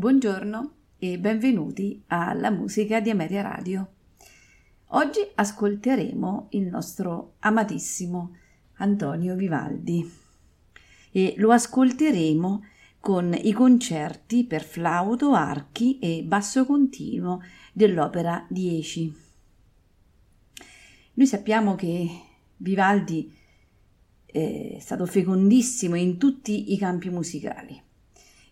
Buongiorno e benvenuti alla musica di Ameria Radio. Oggi ascolteremo il nostro amatissimo Antonio Vivaldi e lo ascolteremo con i concerti per flauto, archi e basso continuo dell'opera 10. Noi sappiamo che Vivaldi è stato fecondissimo in tutti i campi musicali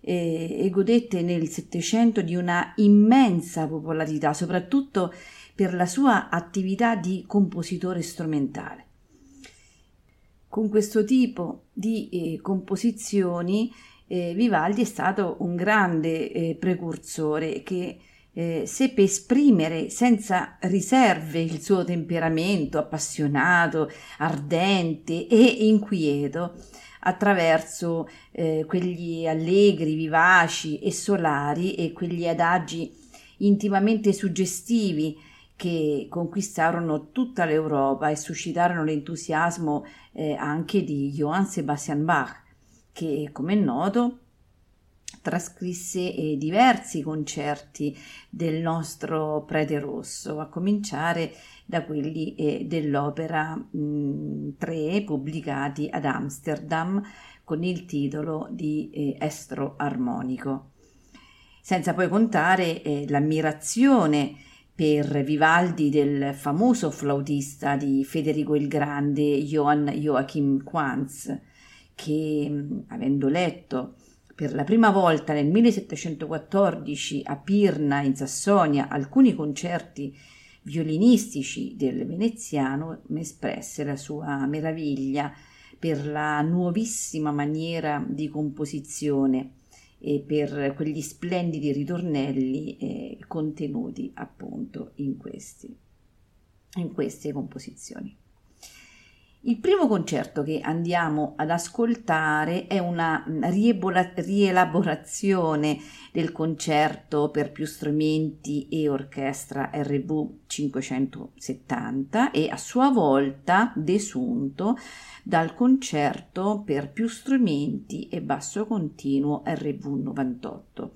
e, e godette nel Settecento di una immensa popolarità, soprattutto per la sua attività di compositore strumentale. Con questo tipo di eh, composizioni eh, Vivaldi è stato un grande eh, precursore che eh, seppe esprimere senza riserve il suo temperamento appassionato, ardente e inquieto attraverso eh, quegli allegri, vivaci e solari e quegli adagi intimamente suggestivi che conquistarono tutta l'Europa e suscitarono l'entusiasmo eh, anche di Johann Sebastian Bach, che come è noto trascrisse eh, diversi concerti del nostro prete rosso, a cominciare da quelli eh, dell'opera mh, 3 pubblicati ad Amsterdam con il titolo di eh, Estro armonico. Senza poi contare eh, l'ammirazione per Vivaldi del famoso flautista di Federico il Grande, Johann Joachim Quanz, che avendo letto per la prima volta nel 1714 a Pirna in Sassonia alcuni concerti violinistici del veneziano espresse la sua meraviglia per la nuovissima maniera di composizione e per quegli splendidi ritornelli eh, contenuti appunto in, questi, in queste composizioni. Il primo concerto che andiamo ad ascoltare è una riebola- rielaborazione del concerto per più strumenti e orchestra RV 570 e a sua volta desunto dal concerto per più strumenti e basso continuo RV 98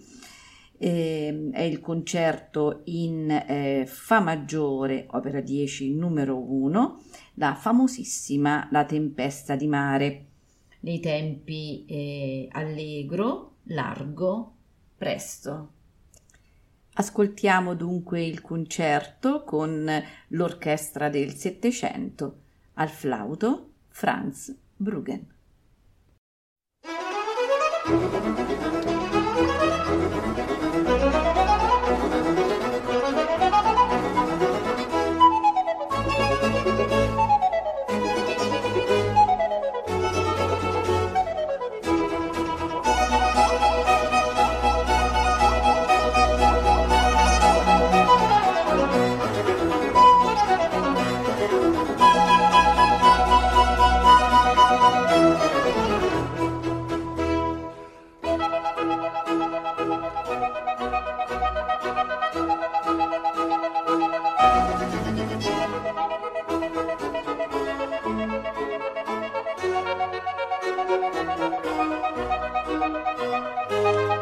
eh, è il concerto in eh, Fa maggiore, opera 10, numero 1, la famosissima La tempesta di mare, nei tempi eh, allegro, largo, presto. Ascoltiamo dunque il concerto con l'orchestra del Settecento, al flauto Franz Bruggen. Música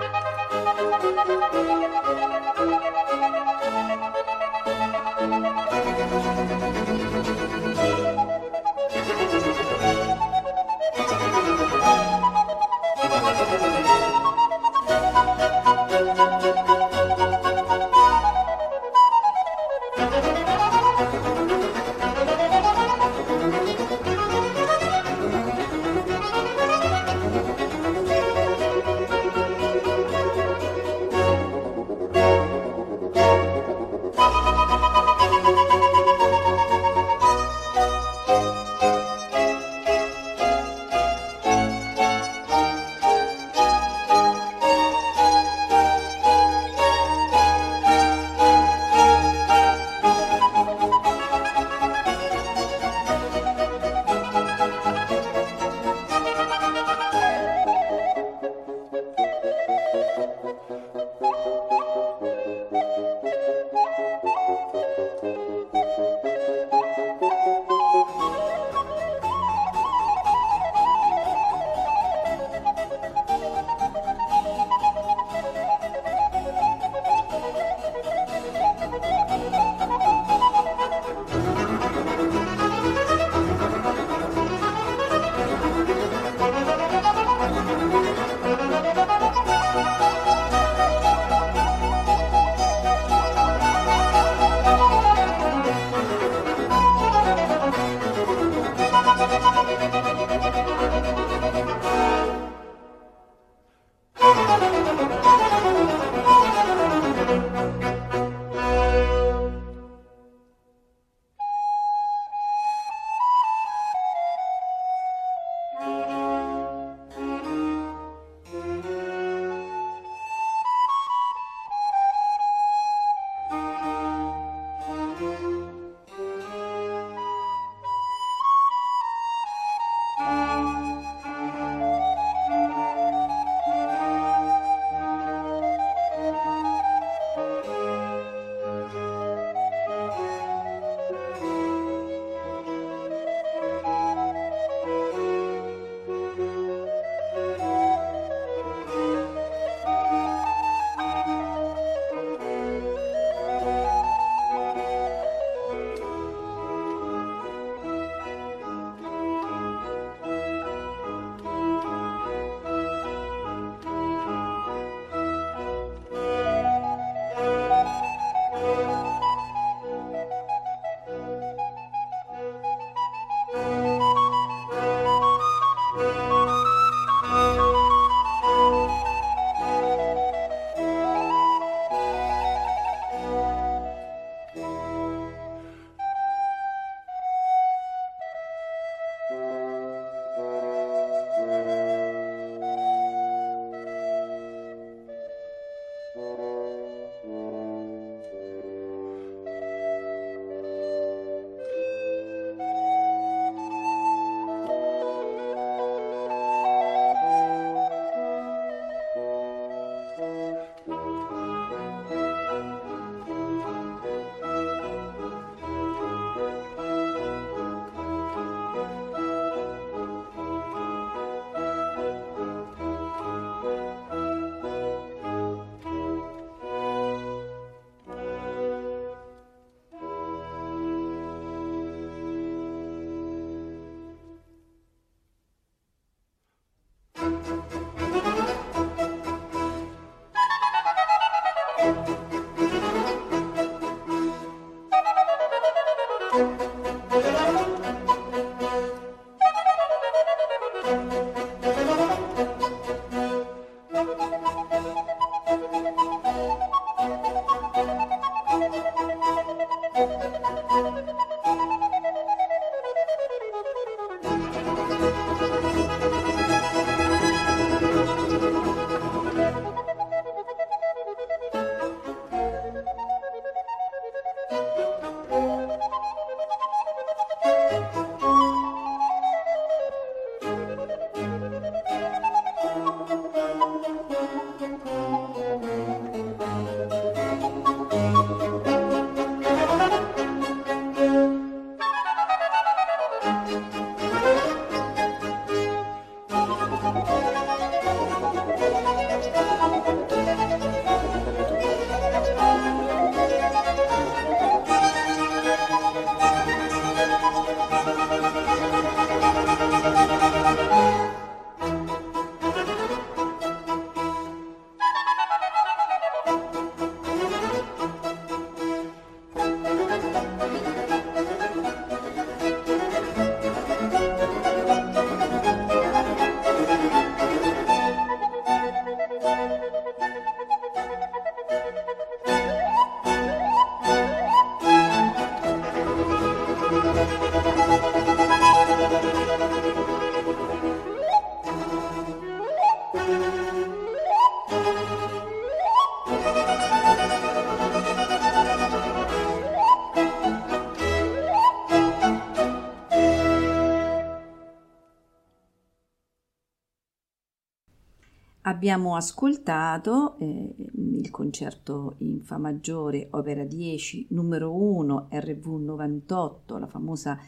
Abbiamo ascoltato eh, il concerto in Fa maggiore, opera 10, numero 1, RV 98, la famosa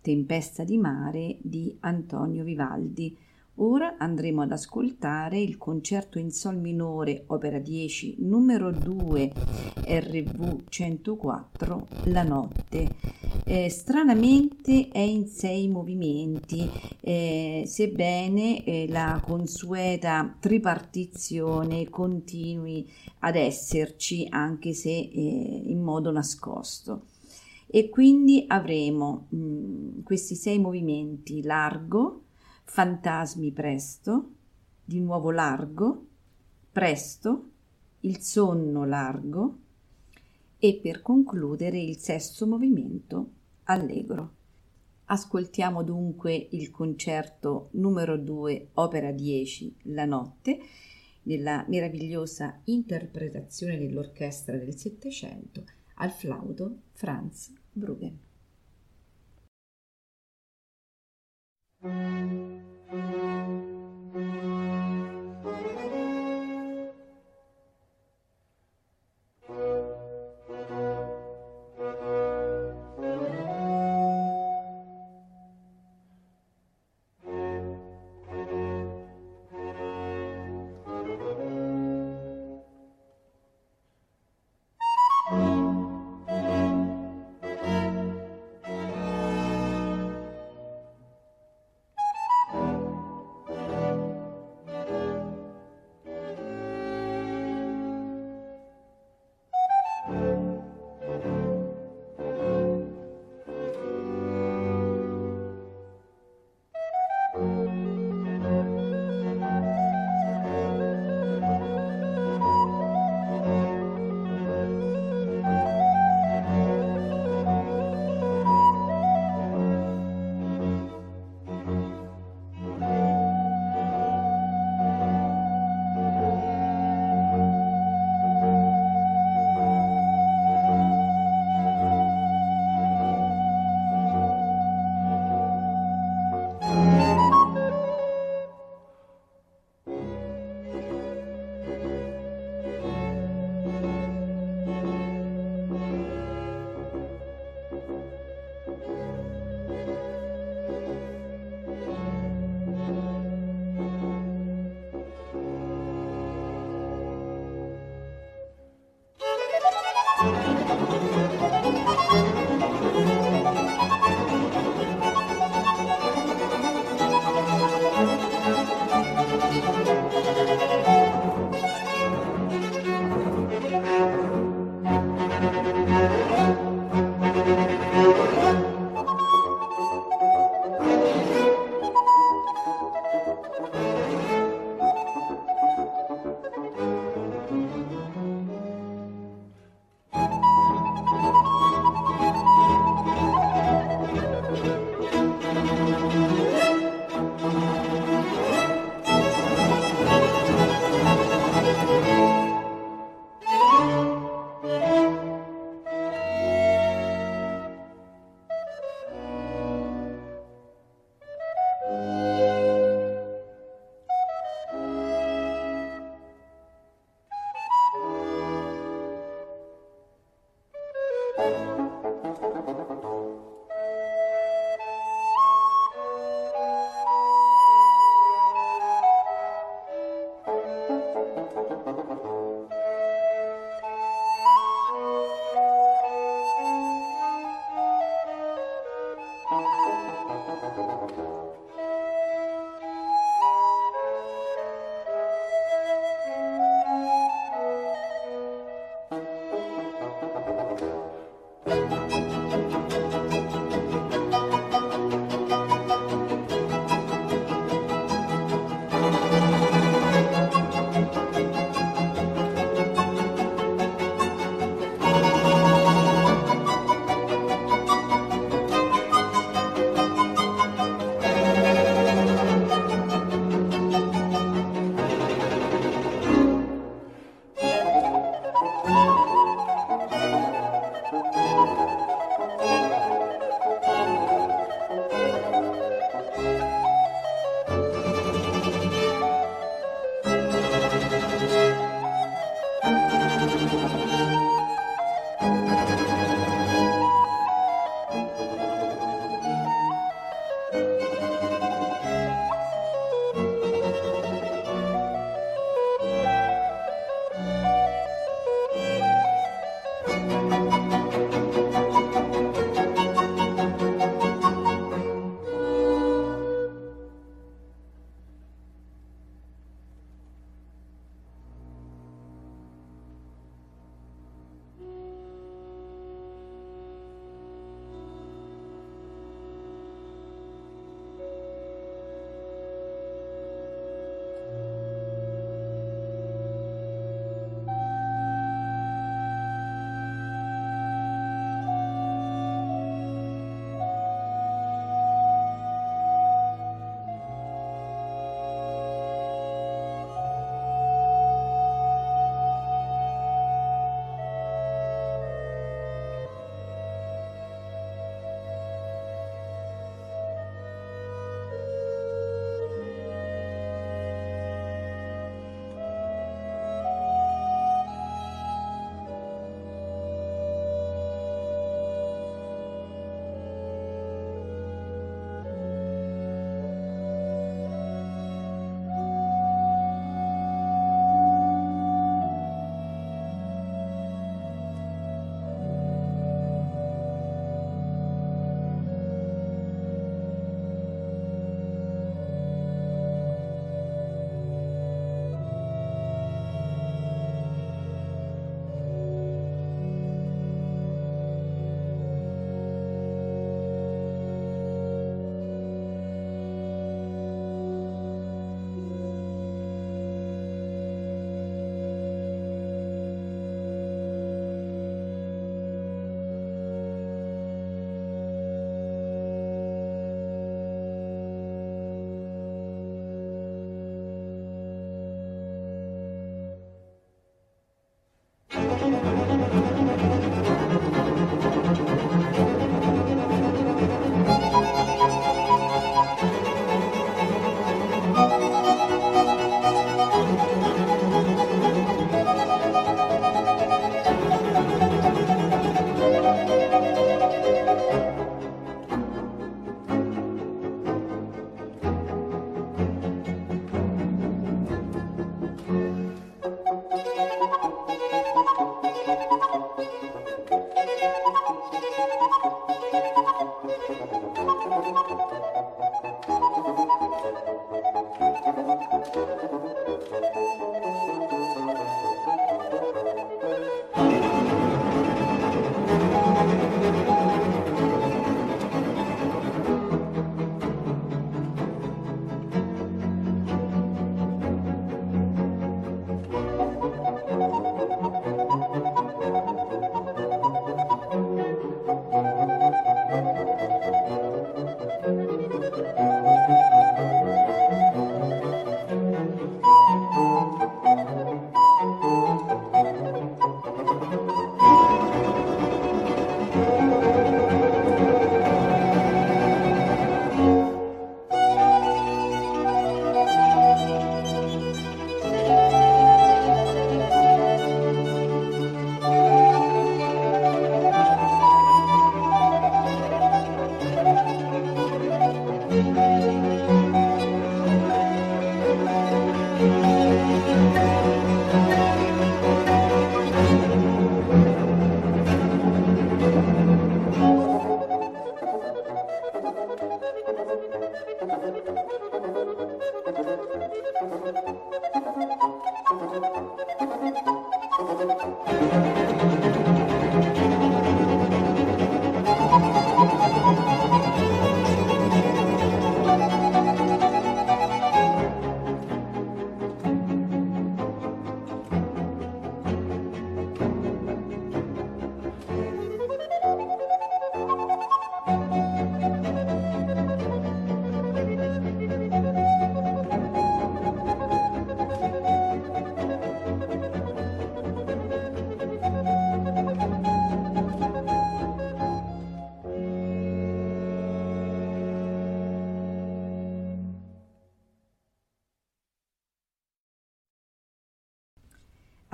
Tempesta di mare di Antonio Vivaldi, Ora andremo ad ascoltare il concerto in Sol minore, opera 10, numero 2, RV 104, La notte. Eh, stranamente è in sei movimenti, eh, sebbene eh, la consueta tripartizione continui ad esserci, anche se eh, in modo nascosto. E quindi avremo mh, mm, questi sei movimenti largo, fantasmi presto, di nuovo largo, presto, il sonno largo e per concludere il sesto movimento allegro. Ascoltiamo dunque il concerto numero 2, opera 10, La notte, nella meravigliosa interpretazione dell'orchestra del Settecento al flauto Franz Bruggen. Thank you.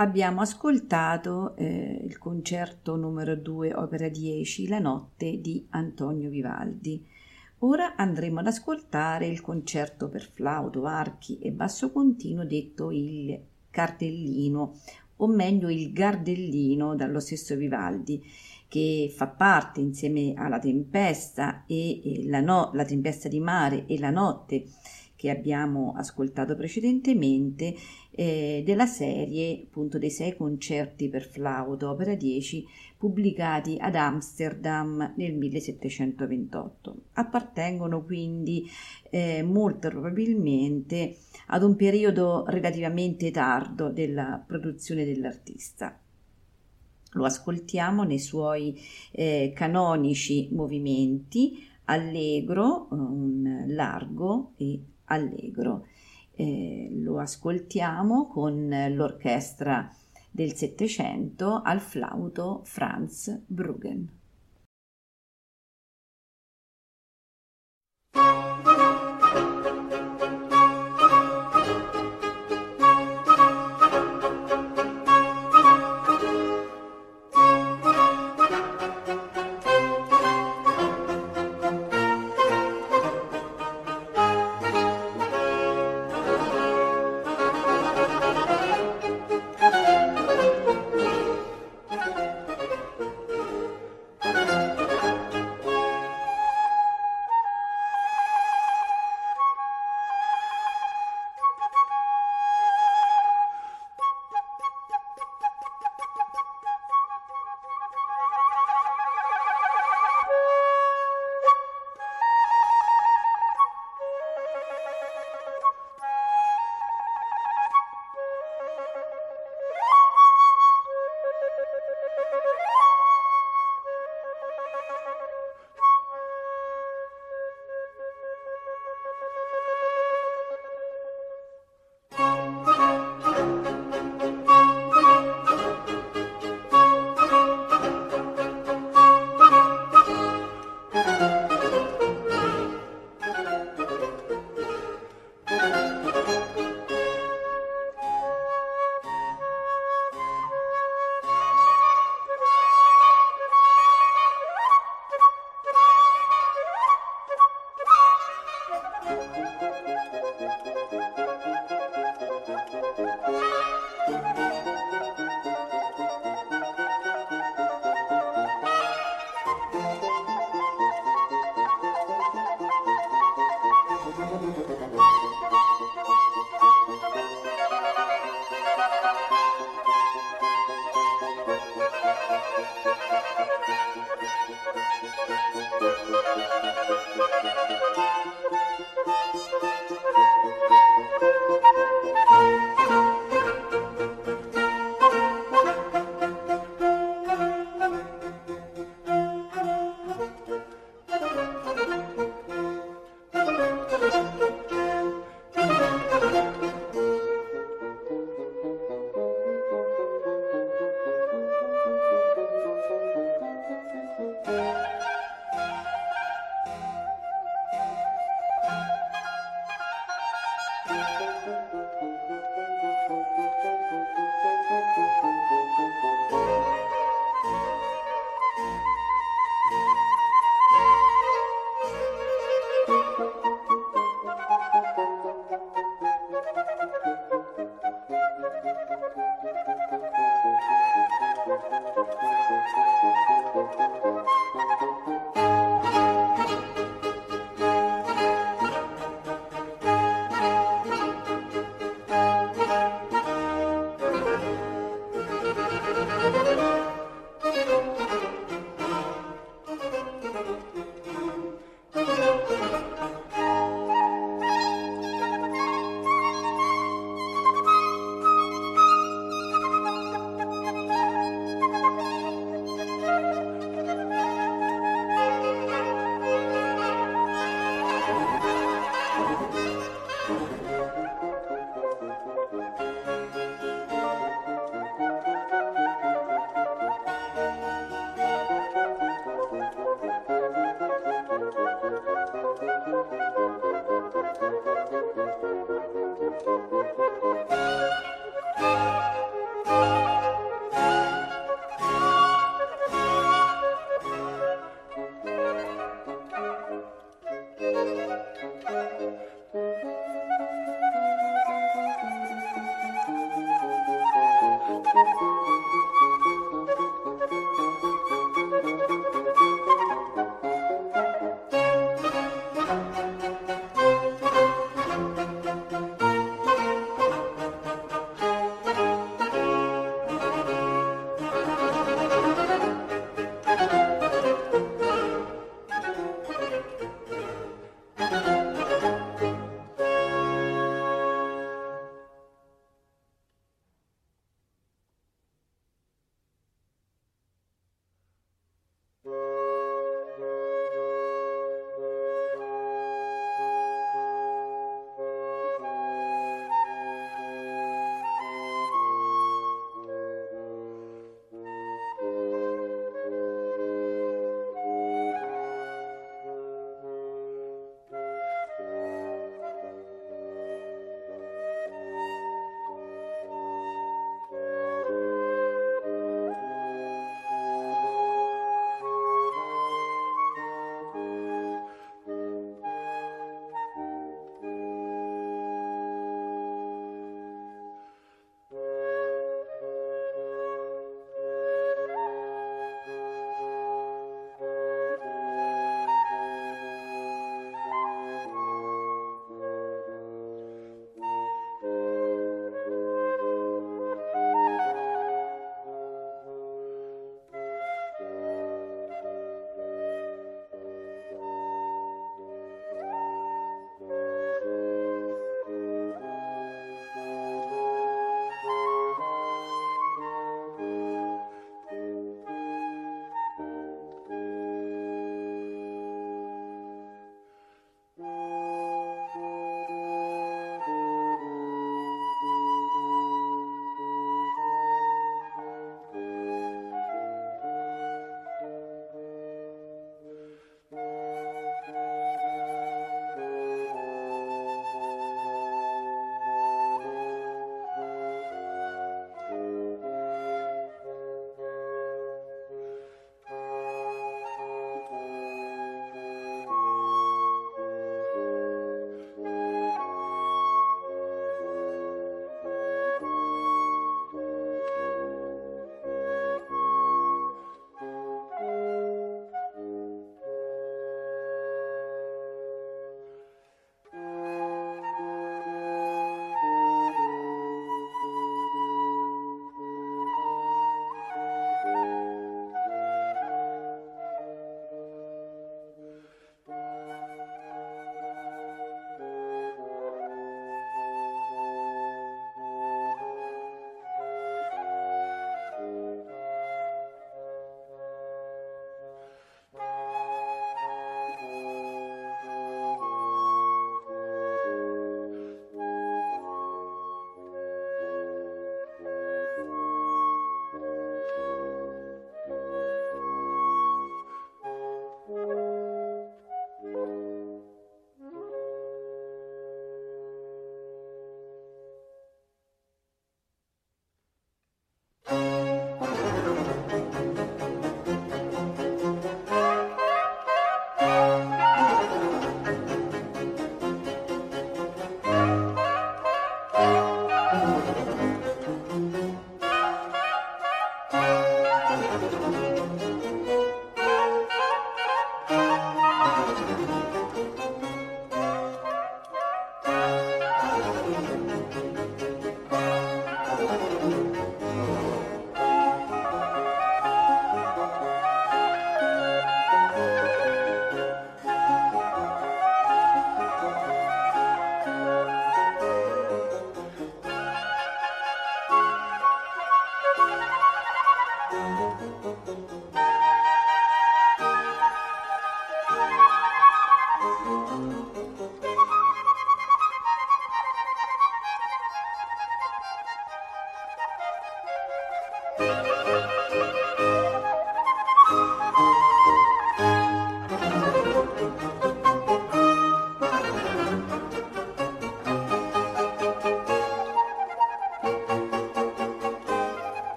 Abbiamo ascoltato eh, il concerto numero 2, opera 10, La notte di Antonio Vivaldi. Ora andremo ad ascoltare il concerto per flauto, archi e basso continuo detto il cardellino, o meglio il gardellino dallo stesso Vivaldi, che fa parte insieme alla tempesta e, e la, no, la tempesta di mare e la notte che abbiamo ascoltato precedentemente eh, della serie appunto dei sei concerti per flauto opera 10 pubblicati ad Amsterdam nel 1728. Appartengono quindi eh, molto probabilmente ad un periodo relativamente tardo della produzione dell'artista. Lo ascoltiamo nei suoi eh, canonici movimenti allegro, un largo e allegro. Eh, lo ascoltiamo con l'orchestra del Settecento al flauto Franz Bruggen.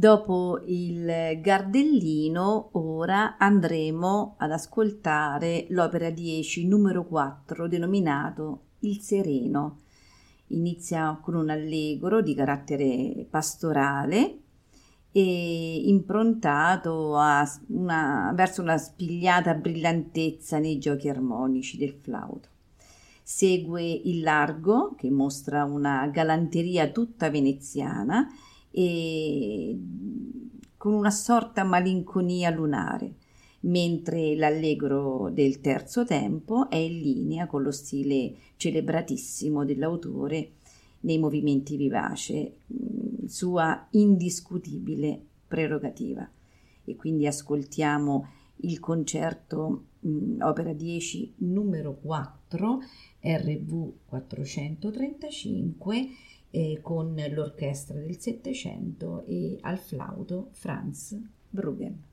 Dopo il Gardellino, ora andremo ad ascoltare l'opera 10 numero 4 denominato Il Sereno. Inizia con un allegro di carattere pastorale e improntato una, verso una spigliata brillantezza nei giochi armonici del flauto. Segue il largo che mostra una galanteria tutta veneziana e con una sorta malinconia lunare, mentre l'allegro del terzo tempo è in linea con lo stile celebratissimo dell'autore nei movimenti vivace, mm, sua indiscutibile prerogativa. E quindi ascoltiamo il concerto mh, mm, opera 10 numero 4 RV 435 eh, con l'orchestra del Settecento e al flauto Franz Bruggen.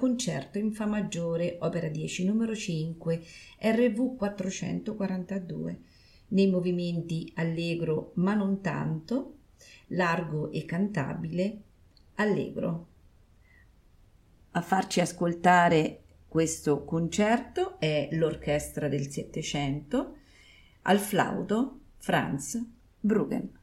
Concerto in Fa maggiore, opera 10, numero 5, RV 442, nei movimenti allegro ma non tanto, largo e cantabile, allegro. A farci ascoltare questo concerto è l'orchestra del Settecento, al flauto Franz Bruggen.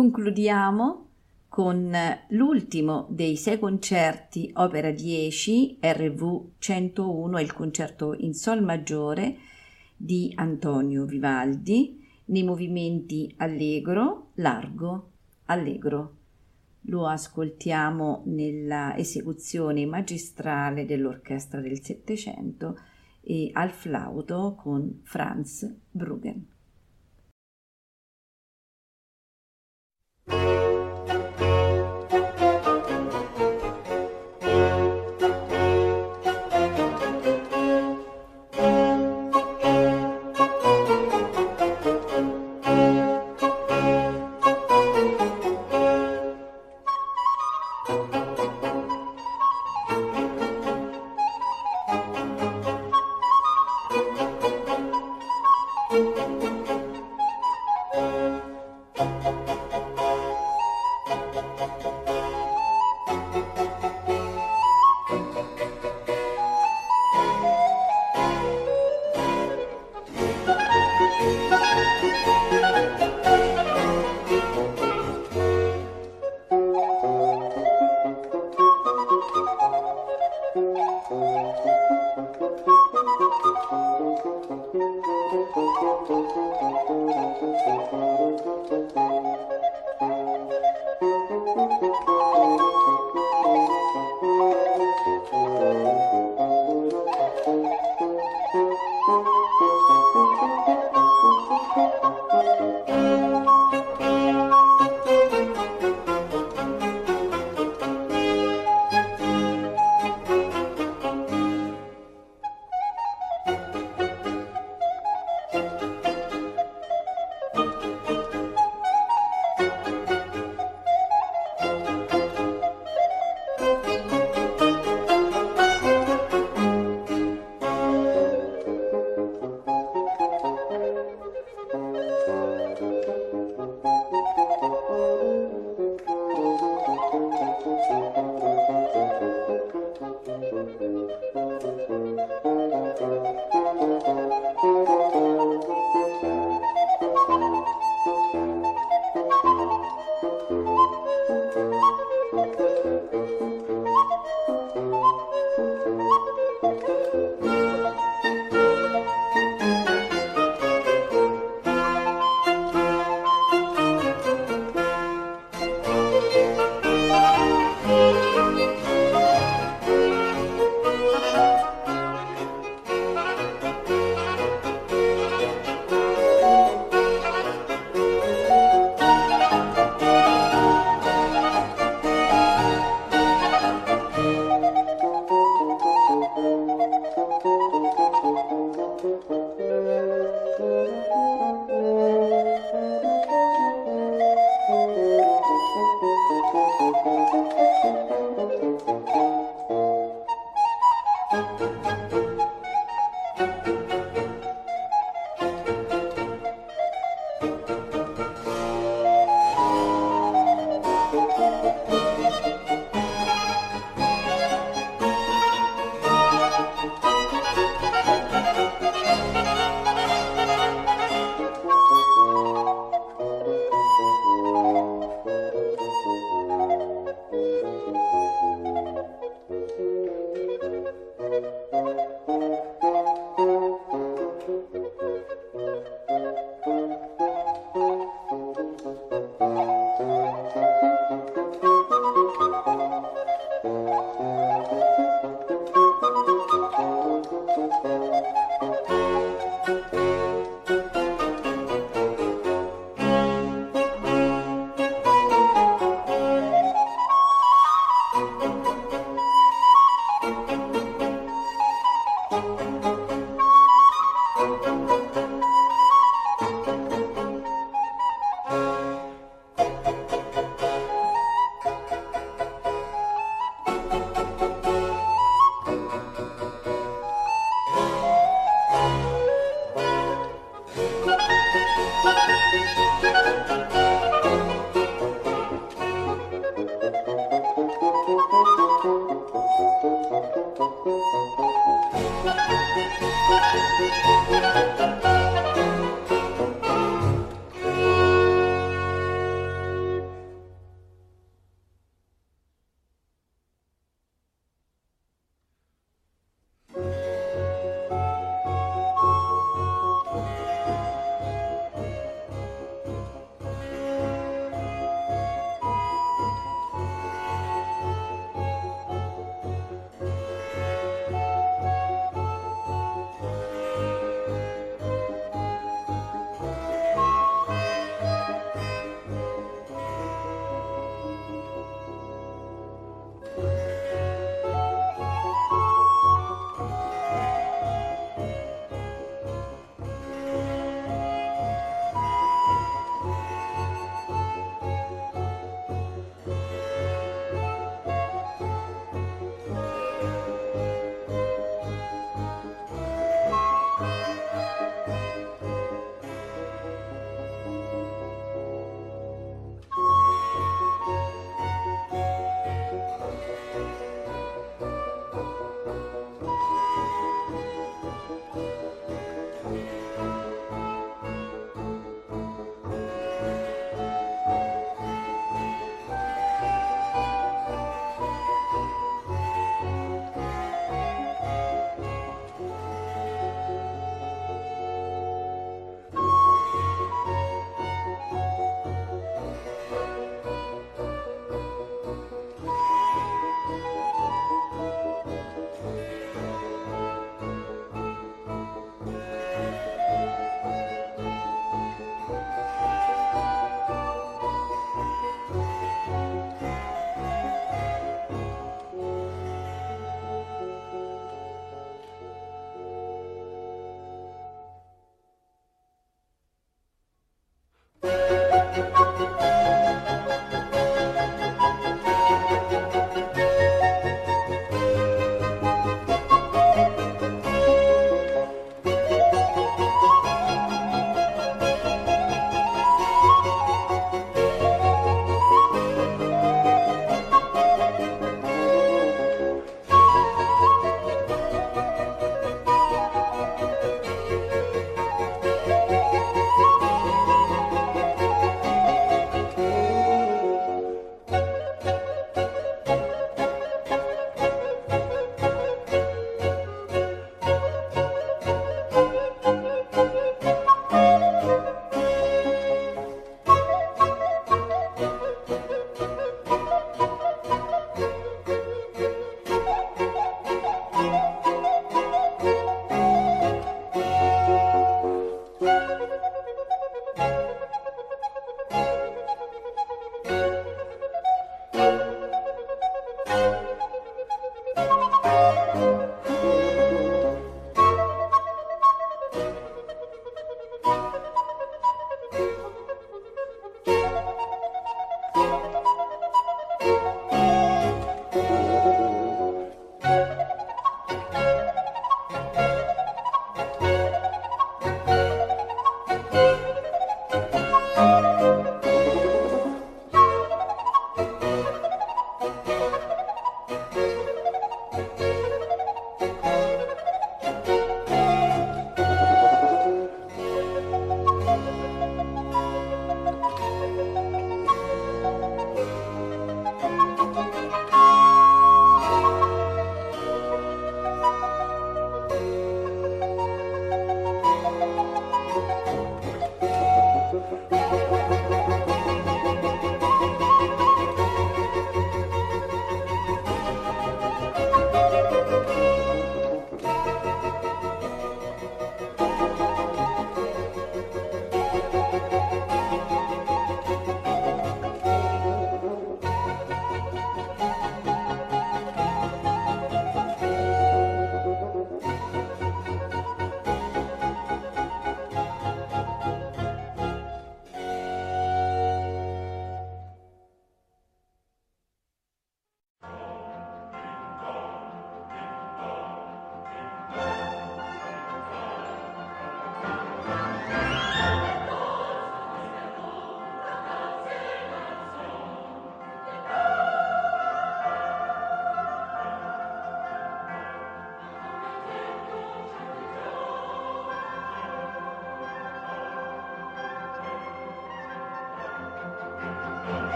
Concludiamo con l'ultimo dei sei concerti opera 10 RV 101 il concerto in sol maggiore di Antonio Vivaldi nei movimenti allegro, largo, allegro. Lo ascoltiamo nella esecuzione magistrale dell'orchestra del Settecento e al flauto con Franz Bruggen. Música